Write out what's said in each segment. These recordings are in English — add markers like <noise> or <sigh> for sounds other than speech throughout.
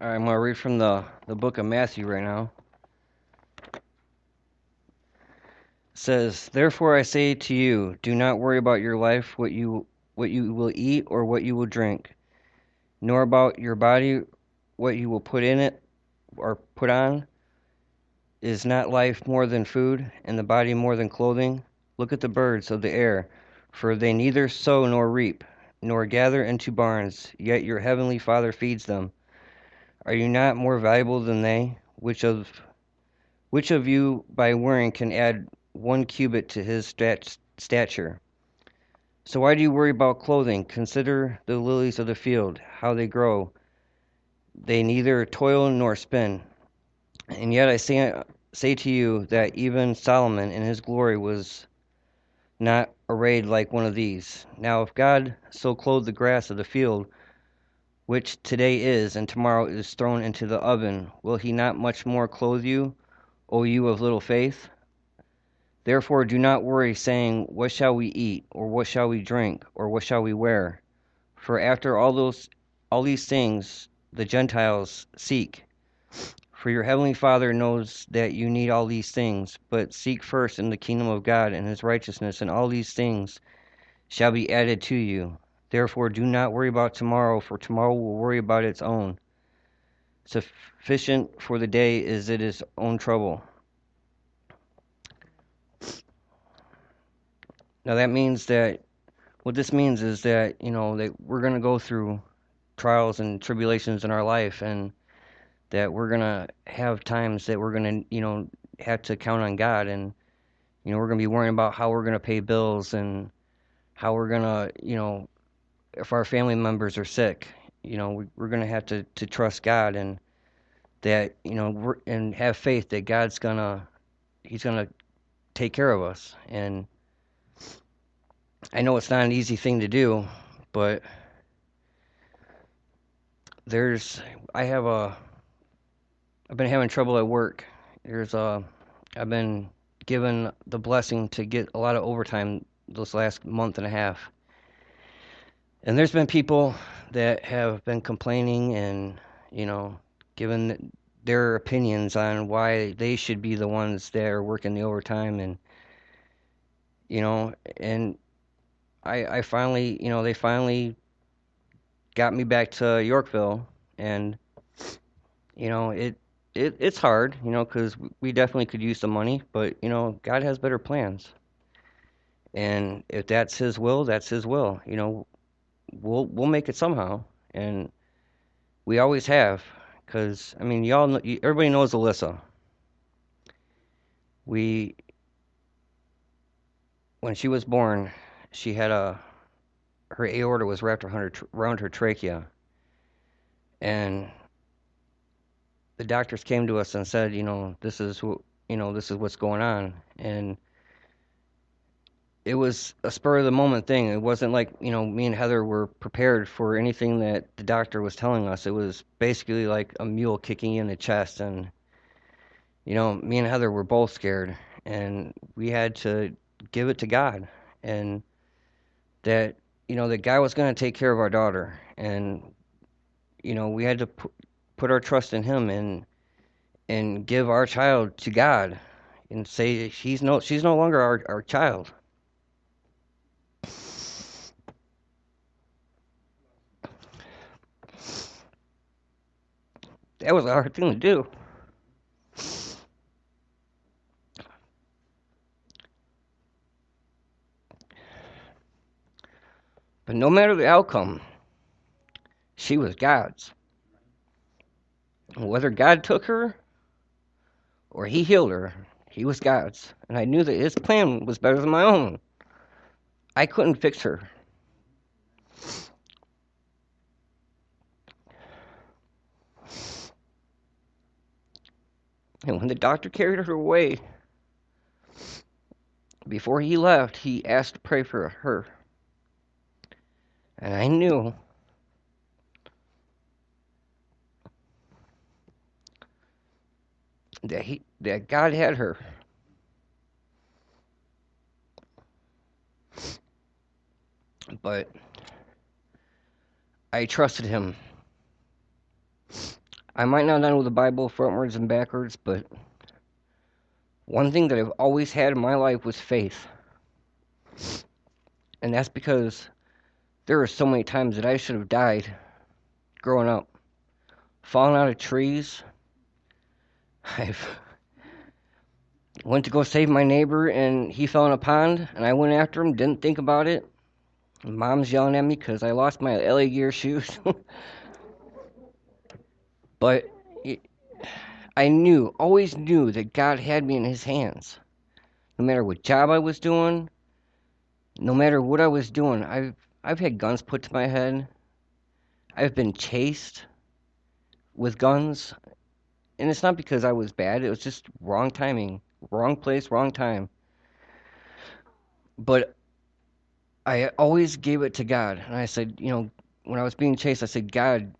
All right, I'm going to read from the, the book of Matthew right now. It says, Therefore I say to you, do not worry about your life, what you what you will eat or what you will drink, nor about your body, what you will put in it or put on. Is not life more than food, and the body more than clothing? Look at the birds of the air, for they neither sow nor reap, nor gather into barns, yet your heavenly Father feeds them. Are you not more valuable than they? Which of which of you by worrying can add one cubit to his stat- stature? So why do you worry about clothing? Consider the lilies of the field, how they grow. They neither toil nor spin. And yet I say say to you that even Solomon in his glory was not arrayed like one of these. Now if God so clothed the grass of the field, which today is and tomorrow is thrown into the oven, will he not much more clothe you, O you of little faith? Therefore do not worry, saying, What shall we eat, or what shall we drink, or what shall we wear? For after all those all these things the Gentiles seek. For your heavenly Father knows that you need all these things, but seek first in the kingdom of God and his righteousness, and all these things shall be added to you. Therefore, do not worry about tomorrow, for tomorrow will worry about its own. Sufficient for the day is its own trouble. Now, that means that what this means is that, you know, that we're going to go through trials and tribulations in our life, and that we're going to have times that we're going to, you know, have to count on God, and, you know, we're going to be worrying about how we're going to pay bills and how we're going to, you know, if our family members are sick, you know, we, we're going to have to to trust God and that you know we're, and have faith that God's gonna He's gonna take care of us. And I know it's not an easy thing to do, but there's I have a I've been having trouble at work. There's a I've been given the blessing to get a lot of overtime this last month and a half and there's been people that have been complaining and you know given their opinions on why they should be the ones that are working the overtime and you know and i i finally you know they finally got me back to yorkville and you know it it it's hard you know because we definitely could use the money but you know god has better plans. And if that's his will that's his will you know we'll we'll make it somehow, and we always have. Because I mean, y'all, know, everybody knows Alyssa. We, when she was born, she had a her aorta was wrapped around her, around her trachea, and the doctors came to us and said, you know, this is what you know, this is what's going on, and it was a spur of the moment thing. It wasn't like, you know, me and Heather were prepared for anything that the doctor was telling us. It was basically like a mule kicking you in the chest. And, you know, me and Heather were both scared. And we had to give it to God. And that, you know, the guy was going to take care of our daughter. And, you know, we had to put, put our trust in Him and, and give our child to God and say she's no, she's no longer our, our child that was a hard thing to do. But no matter the outcome, she was God's. whether God took her or He healed her, He was God's. And I knew that His plan was better than my own. I couldn't fix her. And when the doctor carried her away, before he left, he asked to pray for her. And I knew that he that God had her. But I trusted him. I might not know the Bible frontwards and backwards, but one thing that I've always had in my life was faith. And that's because there are so many times that I should have died growing up. Falling out of trees. <laughs> I've went to go save my neighbor and he fell in a pond and I went after him, didn't think about it. Mom's yelling at me because I lost my LA Gear shoes. <laughs> but it, I knew, always knew that God had me in His hands. No matter what job I was doing, no matter what I was doing, I've I've had guns put to my head. I've been chased with guns, and it's not because I was bad. It was just wrong timing, wrong place, wrong time. But I always gave it to God, and I said, you know, when I was being chased, I said, God,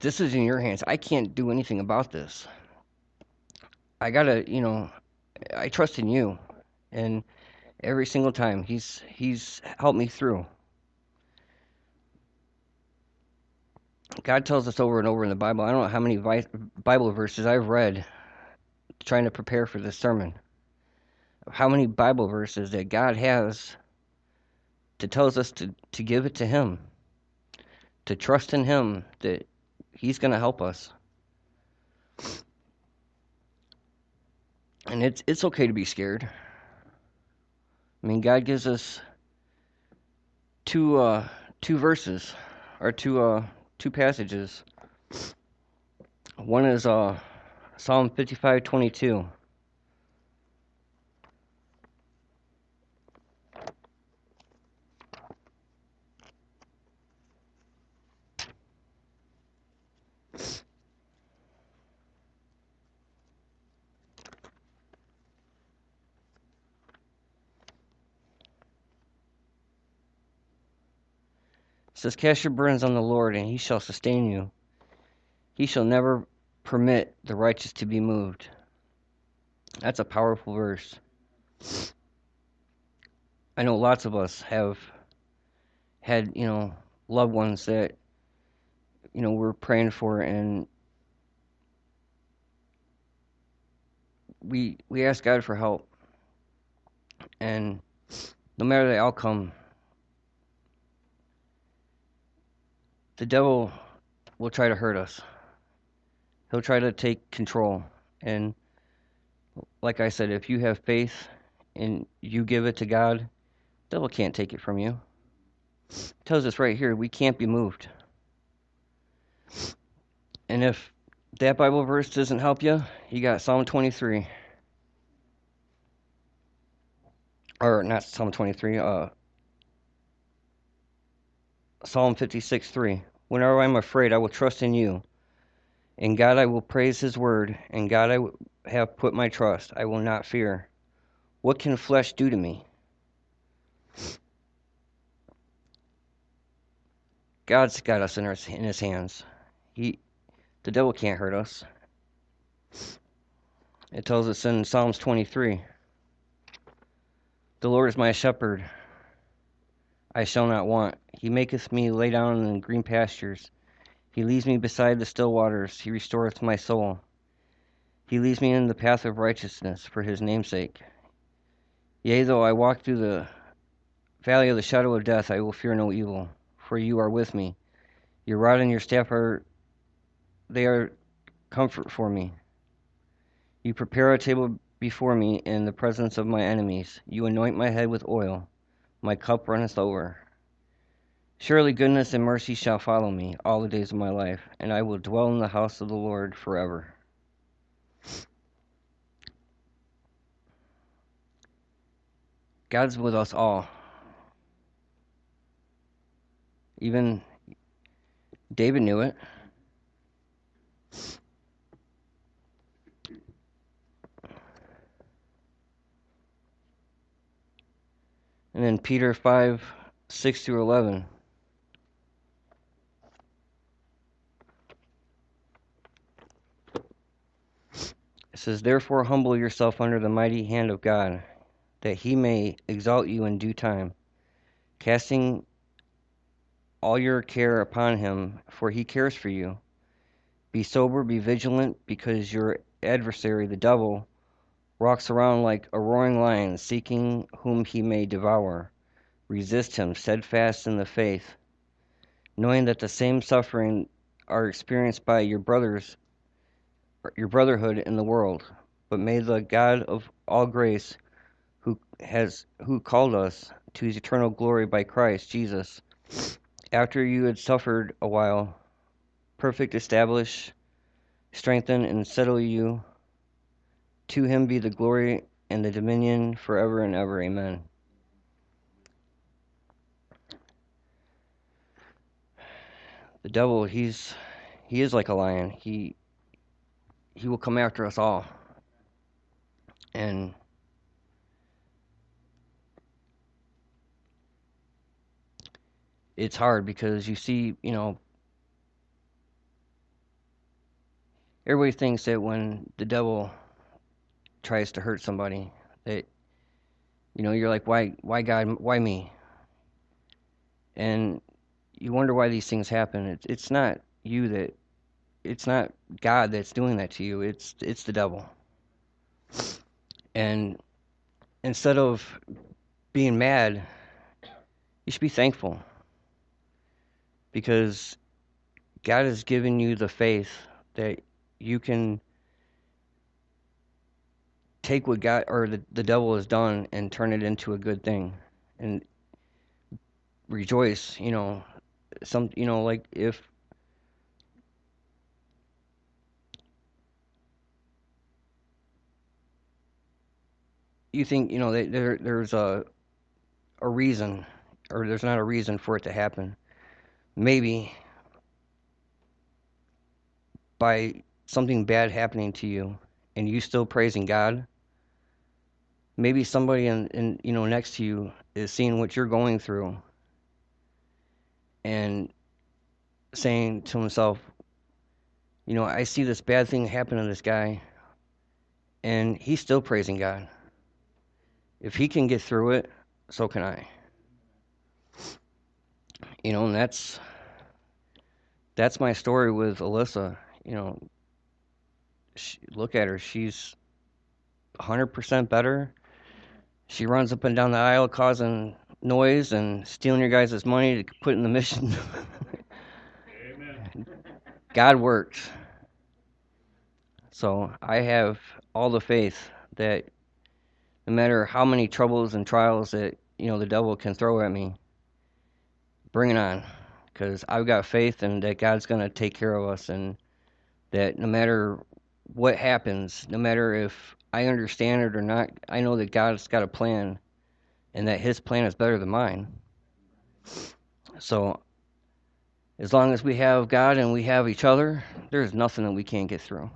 this is in your hands. I can't do anything about this. I gotta, you know, I trust in you, and every single time he's he's helped me through. God tells us over and over in the Bible. I don't know how many Bible verses I've read trying to prepare for this sermon. How many Bible verses that God has to tells us to, to give it to Him, to trust in Him that He's going to help us. And it's it's okay to be scared. I mean, God gives us two uh, two verses or two uh, two passages. One is uh, Psalm 55:22. Says, Cast your burdens on the Lord, and he shall sustain you. He shall never permit the righteous to be moved. That's a powerful verse. I know lots of us have had, you know, loved ones that, you know, we're praying for and we we ask God for help. And no matter the outcome, the devil will try to hurt us. He'll try to take control. And like I said, if you have faith and you give it to God, the devil can't take it from you. It tells us right here we can't be moved. And if that Bible verse doesn't help you, you got Psalm 23. Or not Psalm 23, uh, Psalm 56 3. Whenever I'm afraid, I will trust in you. In God I will praise his word. In God I have put my trust. I will not fear. What can flesh do to me? God's got us in, our, in his hands. He, the devil can't hurt us. It tells us in Psalms 23 The Lord is my shepherd. I shall not want. He maketh me lay down in green pastures. He leads me beside the still waters. He restoreth my soul. He leads me in the path of righteousness for his name's sake. Yea, though I walk through the valley of the shadow of death, I will fear no evil, for you are with me. Your rod and your staff are they are comfort for me. You prepare a table before me in the presence of my enemies. You anoint my head with oil my cup runneth over. Surely goodness and mercy shall follow me all the days of my life, and I will dwell in the house of the Lord forever. God's with us all. Even David knew it. Then Peter 5 6 through 11. It says, Therefore, humble yourself under the mighty hand of God, that he may exalt you in due time, casting all your care upon him, for he cares for you. Be sober, be vigilant, because your adversary, the devil, walks around like a roaring lion, seeking whom he may devour. Resist him, steadfast in the faith, knowing that the same suffering are experienced by your brothers, your brotherhood in the world. But may the God of all grace, who has who called us to his eternal glory by Christ Jesus, after you had suffered a while, perfect, establish, strengthen, and settle you. To him be the glory and the dominion forever and ever. Amen. The devil, he's he is like a lion. He he will come after us all. And it's hard because you see, you know, everybody thinks that when the devil tries to hurt somebody, that you know, you're like, why, why God, why me? And you wonder why these things happen. It's it's not you that, it's not God that's doing that to you. It's it's the devil. And instead of being mad, you should be thankful because God has given you the faith that you can take what God or the, the devil has done and turn it into a good thing and rejoice, you know, some you know like if you think, you know, there there's a a reason or there's not a reason for it to happen maybe by something bad happening to you and you still praising God, maybe somebody in, in you know next to you is seeing what you're going through and saying to himself, you know, I see this bad thing happen to this guy and he's still praising God. If he can get through it, so can I you know, and that's that's my story with Alyssa. You know, she, look at her; she's 100% better. She runs up and down the aisle causing noise and stealing your guys' money to put in the mission. <laughs> God works. So I have all the faith that no matter how many troubles and trials that you know the devil can throw at me, bring it on because I've got faith in that God's going to take care of us and that no matter what happens, no matter if I understand it or not, I know that God's got a plan and that his plan is better than mine. So as long as we have God and we have each other, there's nothing that we can't get through.